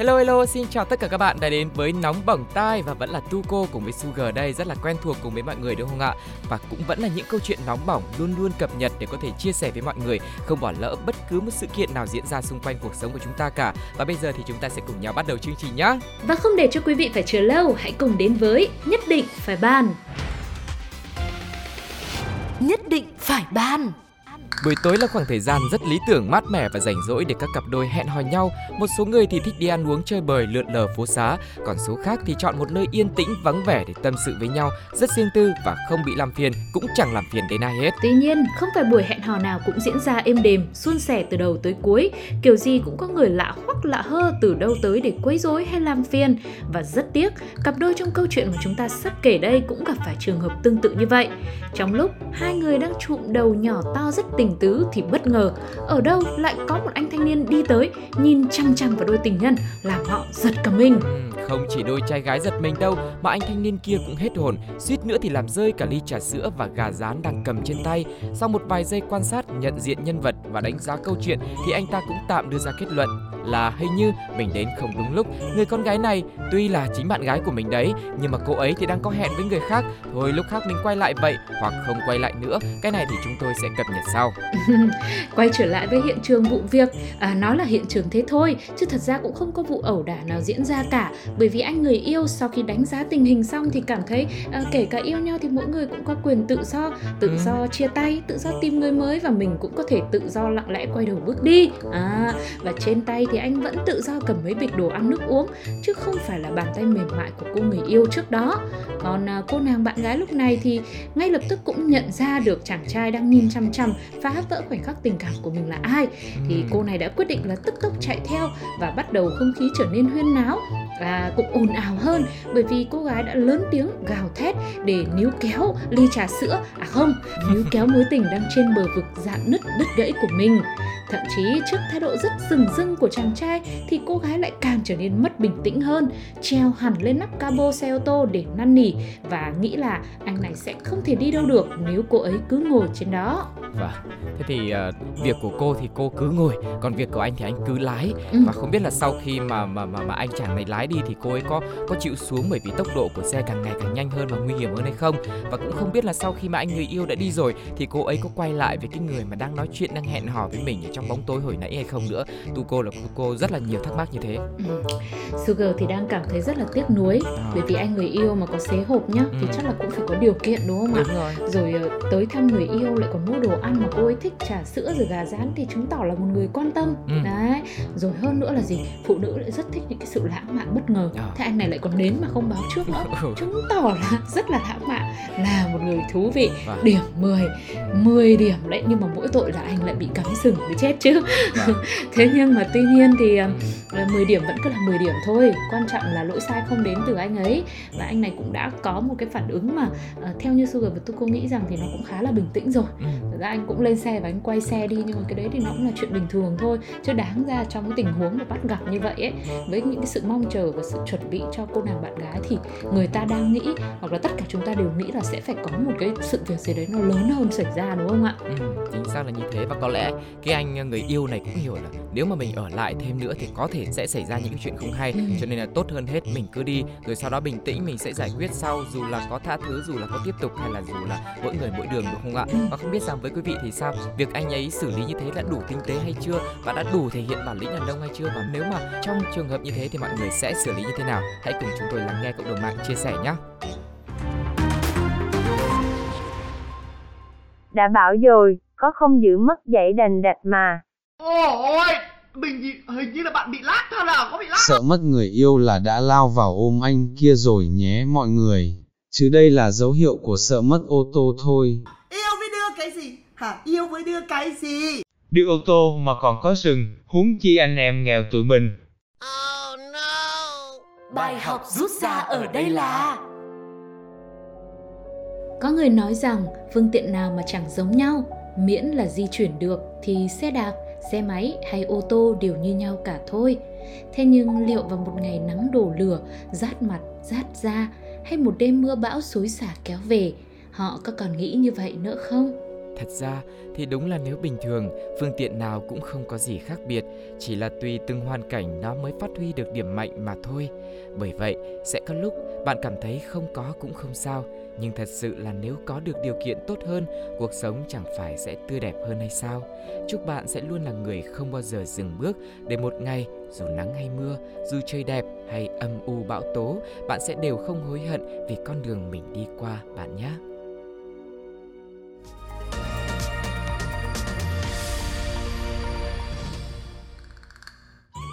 Hello hello, xin chào tất cả các bạn đã đến với Nóng Bỏng Tai và vẫn là Tuko cùng với Sugar đây rất là quen thuộc cùng với mọi người đúng không ạ? Và cũng vẫn là những câu chuyện nóng bỏng luôn luôn cập nhật để có thể chia sẻ với mọi người, không bỏ lỡ bất cứ một sự kiện nào diễn ra xung quanh cuộc sống của chúng ta cả. Và bây giờ thì chúng ta sẽ cùng nhau bắt đầu chương trình nhé. Và không để cho quý vị phải chờ lâu, hãy cùng đến với Nhất định phải bàn. Nhất định phải ban Buổi tối là khoảng thời gian rất lý tưởng, mát mẻ và rảnh rỗi để các cặp đôi hẹn hò nhau. Một số người thì thích đi ăn uống chơi bời, lượn lờ phố xá, còn số khác thì chọn một nơi yên tĩnh, vắng vẻ để tâm sự với nhau, rất riêng tư và không bị làm phiền, cũng chẳng làm phiền đến ai hết. Tuy nhiên, không phải buổi hẹn hò nào cũng diễn ra êm đềm, suôn sẻ từ đầu tới cuối. Kiểu gì cũng có người lạ hoắc lạ hơ từ đâu tới để quấy rối hay làm phiền. Và rất tiếc, cặp đôi trong câu chuyện mà chúng ta sắp kể đây cũng gặp phải trường hợp tương tự như vậy. Trong lúc hai người đang trụm đầu nhỏ to rất tình tứ thì bất ngờ. Ở đâu lại có một anh thanh niên đi tới nhìn chăm chăm vào đôi tình nhân làm họ giật cả mình. Ừ, không chỉ đôi trai gái giật mình đâu mà anh thanh niên kia cũng hết hồn suýt nữa thì làm rơi cả ly trà sữa và gà rán đang cầm trên tay. Sau một vài giây quan sát nhận diện nhân vật và đánh giá câu chuyện thì anh ta cũng tạm đưa ra kết luận là hình như mình đến không đúng lúc. Người con gái này tuy là chính bạn gái của mình đấy nhưng mà cô ấy thì đang có hẹn với người khác. Thôi lúc khác mình quay lại vậy hoặc không quay lại nữa. Cái này thì chúng tôi sẽ cập nhật sau. Quay trở lại với hiện trường vụ việc. À, nó là hiện trường thế thôi chứ thật ra cũng không có vụ ẩu đả nào diễn ra cả. Bởi vì anh người yêu sau khi đánh giá tình hình xong thì cảm thấy à, kể cả yêu nhau thì mỗi người cũng có quyền tự do. Tự Ừ. do chia tay tự do tìm người mới và mình cũng có thể tự do lặng lẽ quay đầu bước đi. À và trên tay thì anh vẫn tự do cầm mấy bịch đồ ăn nước uống chứ không phải là bàn tay mềm mại của cô người yêu trước đó. Còn à, cô nàng bạn gái lúc này thì ngay lập tức cũng nhận ra được chàng trai đang nhìn chăm chăm phá vỡ khoảnh khắc tình cảm của mình là ai. Thì cô này đã quyết định là tức tốc chạy theo và bắt đầu không khí trở nên huyên náo và cũng ồn ào hơn bởi vì cô gái đã lớn tiếng gào thét để níu kéo ly trà sữa à không níu kéo mối tình đang trên bờ vực dạn nứt đứt gãy của mình thậm chí trước thái độ rất rừng rưng của chàng trai thì cô gái lại càng trở nên mất bình tĩnh hơn, treo hẳn lên nắp cabo xe ô tô để năn nỉ và nghĩ là anh này sẽ không thể đi đâu được nếu cô ấy cứ ngồi trên đó. Vâng, thế thì ờ, việc của cô thì cô cứ ngồi, còn việc của anh thì anh cứ lái. Ừ. Và không biết là sau khi mà mà mà mà anh chàng này lái đi thì cô ấy có có chịu xuống bởi vì tốc độ của xe càng ngày càng nhanh hơn và nguy hiểm hơn hay không? Và cũng không biết là sau khi mà anh người yêu đã đi rồi thì cô ấy có quay lại với cái người mà đang nói chuyện đang hẹn hò với mình ở trong bóng tối hồi nãy hay không nữa. Tu cô là cô, cô rất là nhiều thắc mắc như thế. Ừ. Sugar thì đang cảm thấy rất là tiếc nuối À. bởi vì anh người yêu mà có xế hộp nhá thì Ừ. chắc là cũng phải có điều kiện đúng không ạ Đúng rồi. rồi ờ, tới thăm người yêu lại còn mua đồ ăn mà cô ấy thích trà sữa rồi gà rán thì chứng tỏ là một người quan tâm Ừ. đấy rồi hơn nữa là gì phụ nữ lại rất thích những cái sự lãng mạn bất ngờ À. thế anh này lại còn đến mà không báo trước nữa Ừ. chứng tỏ là rất là lãng mạn là một người thú vị Vâng. điểm 10 10 điểm đấy nhưng mà mỗi tội là anh lại bị cắm sừng mới chết chứ Vâng. thế nhưng mà tuy nhiên thì ờ, Ừ. là 10 điểm vẫn cứ là 10 điểm thôi quan trọng là lỗi sai không đến từ anh ấy và anh này cũng đã có một cái phản ứng mà ờ, theo như Sugar và Tuko nghĩ rằng thì nó cũng khá là bình tĩnh rồi Ừ. Anh cũng lên xe và anh quay xe đi nhưng mà cái đấy thì nó cũng là chuyện bình thường thôi. Chứ đáng ra trong cái tình huống mà bắt gặp như vậy ấy với những cái sự mong chờ và sự chuẩn bị cho cô nàng bạn gái thì người ta đang nghĩ hoặc là tất cả chúng ta đều nghĩ là sẽ phải có một cái sự việc gì đấy nó lớn hơn xảy ra đúng không ạ? Ừ, chính xác là như thế. Và có lẽ cái anh người yêu này cũng hiểu là nếu mà mình ở lại thêm nữa thì có thể sẽ xảy ra những chuyện không hay Ừ. cho nên là tốt hơn hết mình cứ đi rồi sau đó bình tĩnh mình sẽ giải quyết sau dù là có tha thứ dù là có tiếp tục hay là dù là mỗi người mỗi đường đúng không ạ? Và không biết rằng với quý vị thì sao? Việc anh ấy xử lý như thế đã đủ tinh tế hay chưa? Và đã đủ thể hiện bản lĩnh đàn ông hay chưa? Và nếu mà trong trường hợp như thế thì mọi người sẽ xử lý như thế nào? Hãy cùng chúng tôi lắng nghe cộng đồng mạng chia sẻ nhé. Đã bảo rồi, có không giữ mất dãy đành đạch mà. Ôi, mình thì hình như là bạn bị lát thật à, có bị lát Sợ mất người yêu là đã lao vào ôm anh kia rồi nhé mọi người. Chứ đây là dấu hiệu của sợ mất ô tô thôi. Yêu với đưa cái gì? Hả? Yêu với đưa cái gì? Đưa ô tô mà còn có sừng, huống chi anh em nghèo tụi mình. Bài học rút ra ở đây là Có người nói rằng phương tiện nào mà chẳng giống nhau miễn là di chuyển được thì xe đạp, xe máy hay ô tô đều như nhau cả thôi. Thế nhưng liệu vào một ngày nắng đổ lửa, rát mặt, rát da hay một đêm mưa bão xối xả kéo về, họ có còn nghĩ như vậy nữa không? Thật ra thì đúng là nếu bình thường, phương tiện nào cũng không có gì khác biệt, chỉ là tùy từng hoàn cảnh nó mới phát huy được điểm mạnh mà thôi. Bởi vậy, sẽ có lúc bạn cảm thấy không có cũng không sao, nhưng thật sự là nếu có được điều kiện tốt hơn, cuộc sống chẳng phải sẽ tươi đẹp hơn hay sao? Chúc bạn sẽ luôn là người không bao giờ dừng bước để một ngày dù nắng hay mưa, dù trời đẹp hay âm u bão tố, bạn sẽ đều không hối hận vì con đường mình đi qua bạn nhé.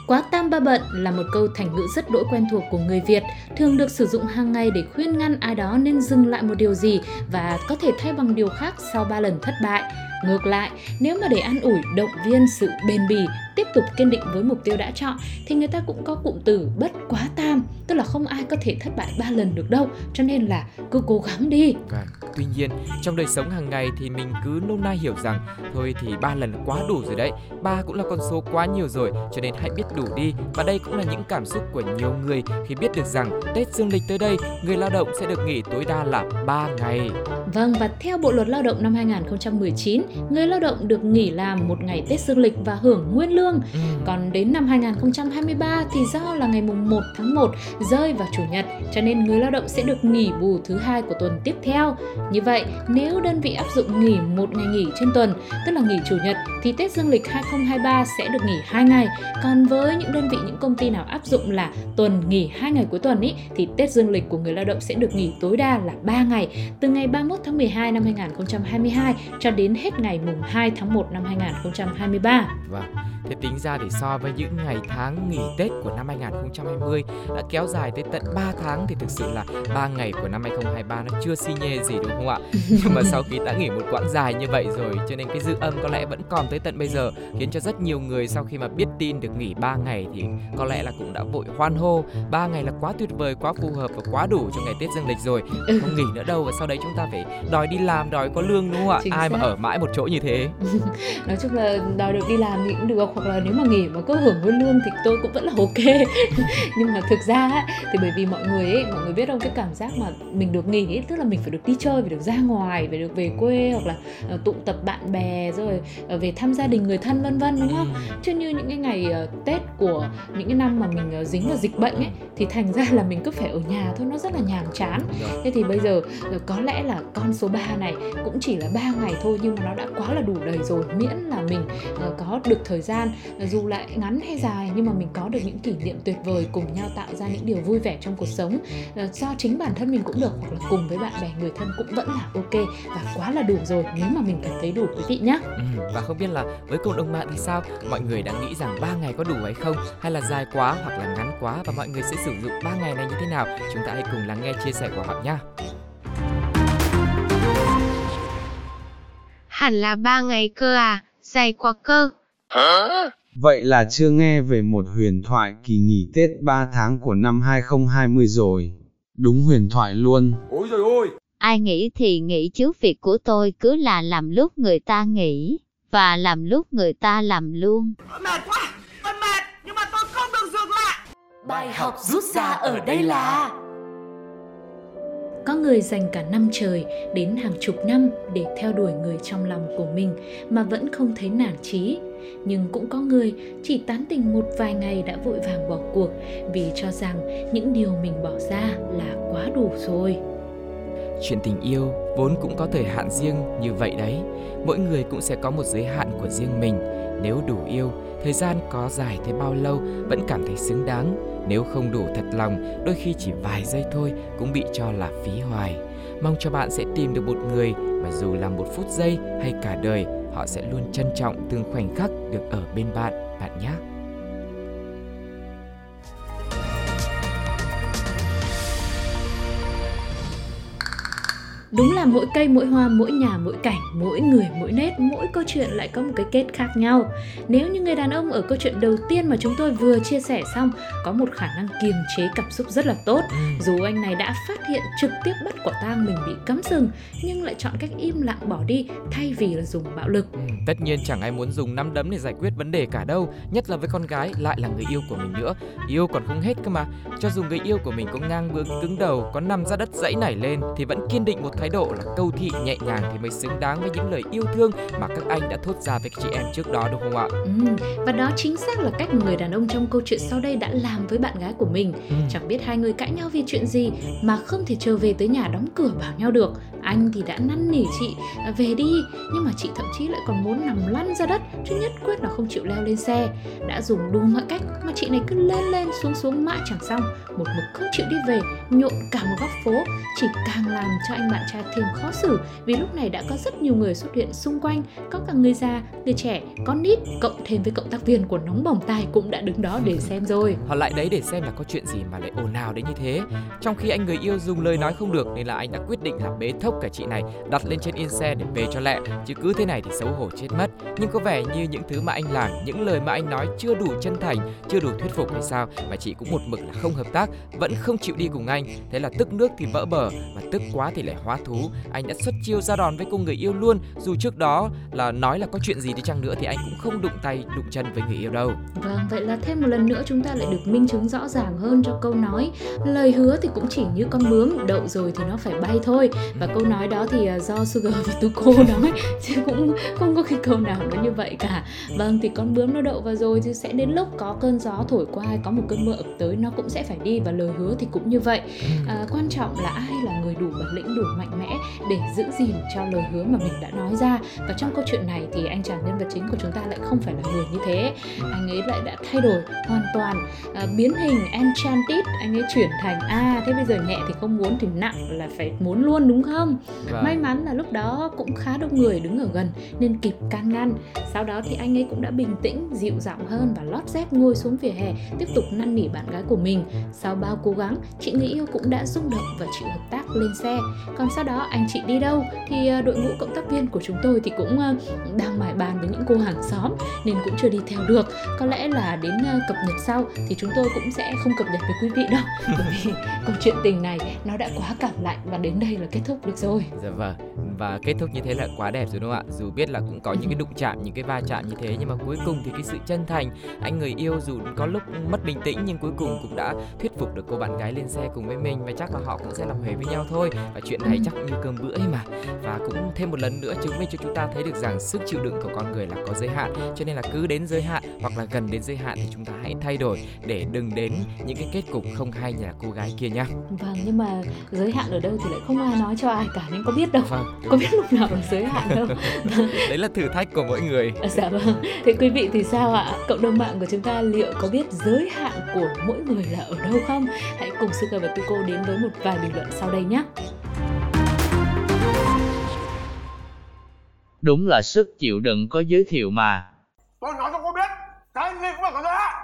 Quá tam ba bận là một câu thành ngữ rất đỗi quen thuộc của người Việt, thường được sử dụng hàng ngày để khuyên ngăn ai đó nên dừng lại một điều gì và có thể thay bằng điều khác sau ba lần thất bại. Ngược lại, nếu mà để an ủi, động viên sự bền bỉ, tiếp tục kiên định với mục tiêu đã chọn thì người ta cũng có cụm từ bất quá tam, tức là không ai có thể thất bại ba lần được đâu, cho nên là cứ cố gắng đi. Vâng, tuy nhiên trong đời sống hàng ngày thì mình cứ nôm na hiểu rằng thôi thì ba lần quá đủ rồi đấy, ba cũng là con số quá nhiều rồi, cho nên hãy biết đủ đi. Và đây cũng là những cảm xúc của nhiều người khi biết được rằng Tết dương lịch tới đây, người lao động sẽ được nghỉ tối đa là 3 ngày. Vâng và theo Bộ luật Lao động năm 2019, người lao động được nghỉ làm một ngày Tết dương lịch và hưởng nguyên lương. Ừ. Còn đến năm 2023 thì do là ngày mùng 1 tháng 1 rơi vào chủ nhật cho nên người lao động sẽ được nghỉ bù thứ hai của tuần tiếp theo. Như vậy, nếu đơn vị áp dụng nghỉ một ngày nghỉ trên tuần, tức là nghỉ chủ nhật thì Tết dương lịch 2023 sẽ được nghỉ 2 ngày. Còn với những đơn vị những công ty nào áp dụng là tuần nghỉ 2 ngày cuối tuần ý thì Tết dương lịch của người lao động sẽ được nghỉ tối đa là 3 ngày từ ngày 31 tháng 12 năm 2022 cho đến hết ngày mùng 2 tháng 1 năm 2023. Vâng, thế tính ra thì so với những ngày tháng nghỉ Tết của năm 2020 đã kéo dài tới tận 3 tháng thì thực sự là 3 ngày của năm 2023 nó chưa xi nhê gì đúng không ạ? Nhưng mà sau khi đã nghỉ một quãng dài như vậy rồi cho nên cái dư âm có lẽ vẫn còn tới tận bây giờ khiến cho rất nhiều người sau khi mà biết tin được nghỉ 3 ngày thì có lẽ là cũng đã vội hoan hô 3 ngày là quá tuyệt vời, quá phù hợp và quá đủ cho ngày Tết dương lịch rồi. Ừ. Không nghỉ nữa đâu và sau đấy chúng ta phải đòi đi làm, đòi có lương đúng không ạ? Chính Ai mà xác. ở mãi một chỗ như thế. nói chung là đòi được đi làm thì cũng được hoặc là nếu mà nghỉ mà cứ hưởng nguyên lương thì tôi cũng vẫn là ok nhưng mà thực ra thì bởi vì mọi người ấy mọi người biết không cái cảm giác mà mình được nghỉ ấy, tức là mình phải được đi chơi phải được ra ngoài phải được về quê hoặc là ờ, tụ tập bạn bè rồi ờ, về thăm gia đình người thân vân vân đúng không Ừ. chứ như những cái ngày ờ, Tết của những cái năm mà mình dính vào dịch bệnh ấy thì thành ra là mình cứ phải ở nhà thôi nó rất là nhàm chán. Thế thì bây giờ có lẽ là con số 3 này cũng chỉ là 3 ngày thôi nhưng mà nó đã quá là đủ đầy rồi miễn là mình có được thời gian ờ, dù lại ngắn hay dài nhưng mà mình có được những kỷ niệm tuyệt vời cùng nhau tạo ra những điều vui vẻ trong cuộc sống Ờ, do chính bản thân mình cũng được hoặc là cùng với bạn bè người thân cũng vẫn là ok và quá là đủ rồi nếu mà mình cảm thấy đủ quý vị nhé. Ừ, và không biết là với cộng đồng mạng thì sao? Mọi người đã nghĩ rằng 3 ngày có đủ hay không? Hay là dài quá hoặc là ngắn quá và mọi người sẽ sử dụng 3 ngày này như thế nào? Chúng ta hãy cùng lắng nghe chia sẻ của họ nhé. Hẳn là ba ngày cơ à, dài quá cơ. Vậy là chưa nghe về một huyền thoại kỳ nghỉ Tết 3 tháng của năm 2020 rồi. Đúng huyền thoại luôn. Ai nghĩ thì nghĩ chứ việc của tôi cứ là làm lúc người ta nghĩ, và làm lúc người ta làm luôn. Mệt quá, tôi mệt, nhưng mà tôi không được dừng lại. Bài học rút ra ở đây là có người dành cả năm trời đến hàng chục năm để theo đuổi người trong lòng của mình mà vẫn không thấy nản chí. Nhưng cũng có người chỉ tán tình một vài ngày đã vội vàng bỏ cuộc vì cho rằng những điều mình bỏ ra là quá đủ rồi. Chuyện tình yêu vốn cũng có thời hạn riêng như vậy đấy. Mỗi người cũng sẽ có một giới hạn của riêng mình. Nếu đủ yêu, thời gian có dài thế bao lâu vẫn cảm thấy xứng đáng. Nếu không đủ thật lòng, đôi khi chỉ vài giây thôi cũng bị cho là phí hoài. Mong cho bạn sẽ tìm được một người mà dù là một phút giây hay cả đời, họ sẽ luôn trân trọng từng khoảnh khắc được ở bên bạn, bạn nhé. Đúng là mỗi cây, mỗi hoa, mỗi nhà, mỗi cảnh, mỗi người, mỗi nét, mỗi câu chuyện lại có một cái kết khác nhau. Nếu như người đàn ông ở câu chuyện đầu tiên mà chúng tôi vừa chia sẻ xong có một khả năng kiềm chế cảm xúc rất là tốt, Ừ. dù anh này đã phát hiện trực tiếp bắt quả tang mình bị cấm sừng nhưng lại chọn cách im lặng bỏ đi thay vì là dùng bạo lực. Ừ, tất nhiên chẳng ai muốn dùng nắm đấm để giải quyết vấn đề cả đâu Nhất là với con gái lại là người yêu của mình nữa Yêu còn không hết cơ mà Cho dù người yêu của mình có ngang bướng cứng đầu Có nằm ra đất dãy nảy lên Thì vẫn kiên định một thái độ là câu thị nhẹ nhàng Thì mới xứng đáng với những lời yêu thương Mà các anh đã thốt ra với chị em trước đó đúng không ạ Ừm, và đó chính xác là cách người đàn ông trong câu chuyện sau đây đã làm với bạn gái của mình. Ừ. Chẳng biết hai người cãi nhau vì chuyện gì mà không thể trở về tới nhà đóng cửa bảo nhau được. Anh thì đã năn nỉ chị à, về đi, nhưng mà chị thậm chí lại còn muốn nằm lăn ra đất, chứ nhất quyết là không chịu leo lên xe. Đã dùng đủ mọi cách mà chị này cứ lên lên xuống xuống mãi chẳng xong, một mực không chịu đi về, nhộn cả một góc phố, chỉ càng làm cho anh bạn trai thêm khó xử. Vì lúc này đã có rất nhiều người xuất hiện xung quanh, có cả người già, người trẻ, con nít, cộng thêm với cộng tác viên của nóng bỏng tai cũng đã đứng đó để xem rồi. Họ lại đấy để xem là có chuyện gì mà lại ồn ào đến như thế. Trong khi anh người yêu dùng lời nói không được Nên là anh đã quyết định là bế thốc cả chị này Đặt lên trên yên xe để về cho lẹ. Chứ cứ thế này thì xấu hổ chết mất. Nhưng có vẻ như những thứ mà anh làm Những lời mà anh nói chưa đủ chân thành Chưa đủ thuyết phục hay sao? Mà chị cũng một mực là không hợp tác Vẫn không chịu đi cùng anh. Thế là tức nước thì vỡ bờ Mà tức quá thì lại hóa thú. Anh đã xuất chiêu ra đòn với cô người yêu luôn. Dù trước đó là nói là có chuyện gì đi chăng nữa Thì anh cũng không đụng tay đụng chân với người yêu đâu. Vâng, vậy là thêm một lần nữa chúng ta lại được minh chứng rõ ràng hơn cho câu nói Lời hứa thì cũng chỉ như con bướm, đậu rồi thì nó phải bay thôi. Và câu nói đó thì à, do Sugar và Tuko nói Chứ cũng không có cái câu nào nó như vậy cả. Vâng, thì con bướm nó đậu vào rồi thì sẽ đến lúc có cơn gió thổi qua hay có một cơn mưa ập tới nó cũng sẽ phải đi Và lời hứa thì cũng như vậy. À, Quan trọng là ai là người đủ bản lĩnh, đủ mạnh mẽ để giữ gìn cho lời hứa mà mình đã nói ra. Và trong câu chuyện này thì anh chàng nhân vật chính của chúng ta lại không phải là người như thế. Anh ấy lại đã thay đổi hoàn toàn à, biến hình enchanted anh ấy chuyển thành à thế bây giờ nhẹ thì không muốn thì nặng là phải muốn luôn đúng không Vâng. may mắn là lúc đó cũng khá đông người đứng ở gần nên kịp can ngăn. Sau đó thì anh ấy cũng đã bình tĩnh dịu giọng hơn và lót dép ngồi xuống vỉa hè tiếp tục năn nỉ bạn gái của mình. Sau bao cố gắng chị người yêu cũng đã rung động và chịu hợp tác lên xe. Còn sau đó anh chị đi đâu? Thì à, đội ngũ cộng tác viên của chúng tôi thì cũng à, đang mải bàn với những cô hàng xóm nên cũng chưa đi theo được. Có lẽ là đến ờ, cập nhật sau thì chúng tôi cũng sẽ không cập nhật với quý vị đâu. Bởi vì câu chuyện tình này nó đã quá cảm lạnh và đến đây là kết thúc được rồi. Dạ vâng và kết thúc như thế là quá đẹp rồi đúng không ạ? Dù biết là cũng có những cái đụng chạm những cái va chạm như thế nhưng mà cuối cùng thì cái sự chân thành anh người yêu dù có lúc mất bình tĩnh nhưng cuối cùng cũng đã thuyết phục được cô bạn gái lên xe cùng với mình và chắc là họ cũng sẽ làm huề với nhau thôi. Và chuyện này chắc như cơm bữa ấy mà. Và cũng thêm một lần nữa chứng minh cho chúng ta thấy được rằng sức chịu đựng của con người là có giới hạn. Cho nên là cứ đến giới hạn hoặc là gần đến giới hạn thì chúng ta hãy thay đổi để đừng đến những cái kết cục không hay như là cô gái kia nhá. Vâng nhưng mà giới hạn ở đâu thì lại không ai nói cho ai cả nên có biết đâu. Vâng. Có biết lúc nào là giới hạn đâu. Đấy là thử thách của mỗi người. Dạ vâng. Thế quý vị thì sao ạ? Cộng đồng mạng của chúng ta liệu có biết giới hạn của mỗi người là ở đâu không? Hãy cùng Sugar và Tuko đến với một vài bình luận sau đây nhé. Đúng là sức chịu đựng có giới thiệu mà. Tôi nói cho cô biết, cái gì cũng phải có giới hạn.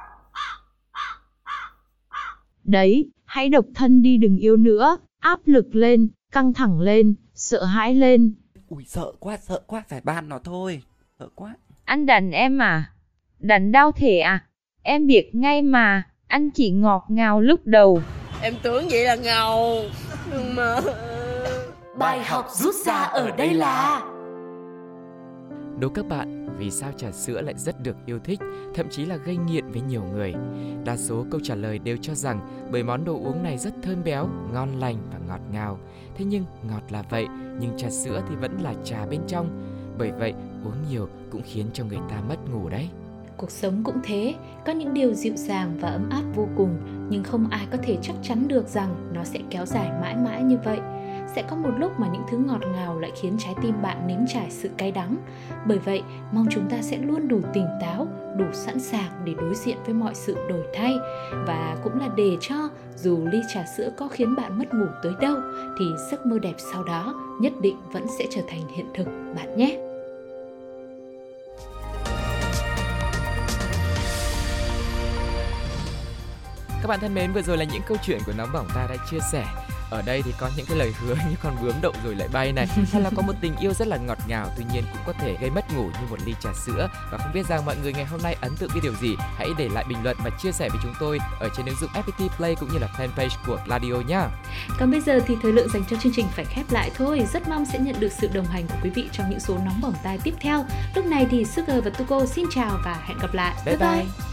Đấy, hãy độc thân đi đừng yêu nữa, áp lực lên, căng thẳng lên, sợ hãi lên. Ui sợ quá, sợ quá, phải ban nó thôi. Sợ quá. Anh đánh em à? Đánh đau thể à? Em biết ngay mà, anh chỉ ngọt ngào lúc đầu. Em tưởng vậy là ngầu Nhưng mà Bài học rút ra ở đây là Đố các bạn, vì sao trà sữa lại rất được yêu thích, thậm chí là gây nghiện với nhiều người? Đa số câu trả lời đều cho rằng bởi món đồ uống này rất thơm béo, ngon lành và ngọt ngào. Thế nhưng ngọt là vậy, nhưng trà sữa thì vẫn là trà bên trong. Bởi vậy, uống nhiều cũng khiến cho người ta mất ngủ đấy. Cuộc sống cũng thế, có những điều dịu dàng và ấm áp vô cùng, nhưng không ai có thể chắc chắn được rằng nó sẽ kéo dài mãi mãi như vậy. Sẽ có một lúc mà những thứ ngọt ngào lại khiến trái tim bạn nếm trải sự cay đắng. Bởi vậy, mong chúng ta sẽ luôn đủ tỉnh táo, đủ sẵn sàng để đối diện với mọi sự đổi thay và cũng là để cho dù ly trà sữa có khiến bạn mất ngủ tới đâu thì giấc mơ đẹp sau đó nhất định vẫn sẽ trở thành hiện thực bạn nhé. Các bạn thân mến, vừa rồi là những câu chuyện của Nóng Bỏng ta đã chia sẻ ở đây thì có những cái lời hứa như con bướm đậu rồi lại bay này hay là có một tình yêu rất là ngọt ngào tuy nhiên cũng có thể gây mất ngủ như một ly trà sữa và không biết rằng mọi người ngày hôm nay ấn tượng với điều gì hãy để lại bình luận và chia sẻ với chúng tôi ở trên ứng dụng FPT Play cũng như là fanpage của Radio nhá. Còn bây giờ thì thời lượng dành cho chương trình phải khép lại thôi. Rất mong sẽ nhận được sự đồng hành của quý vị trong những số nóng bỏng tai tiếp theo. Lúc này thì Sugar và Tuko xin chào và hẹn gặp lại. Bye bye. bye. Ôi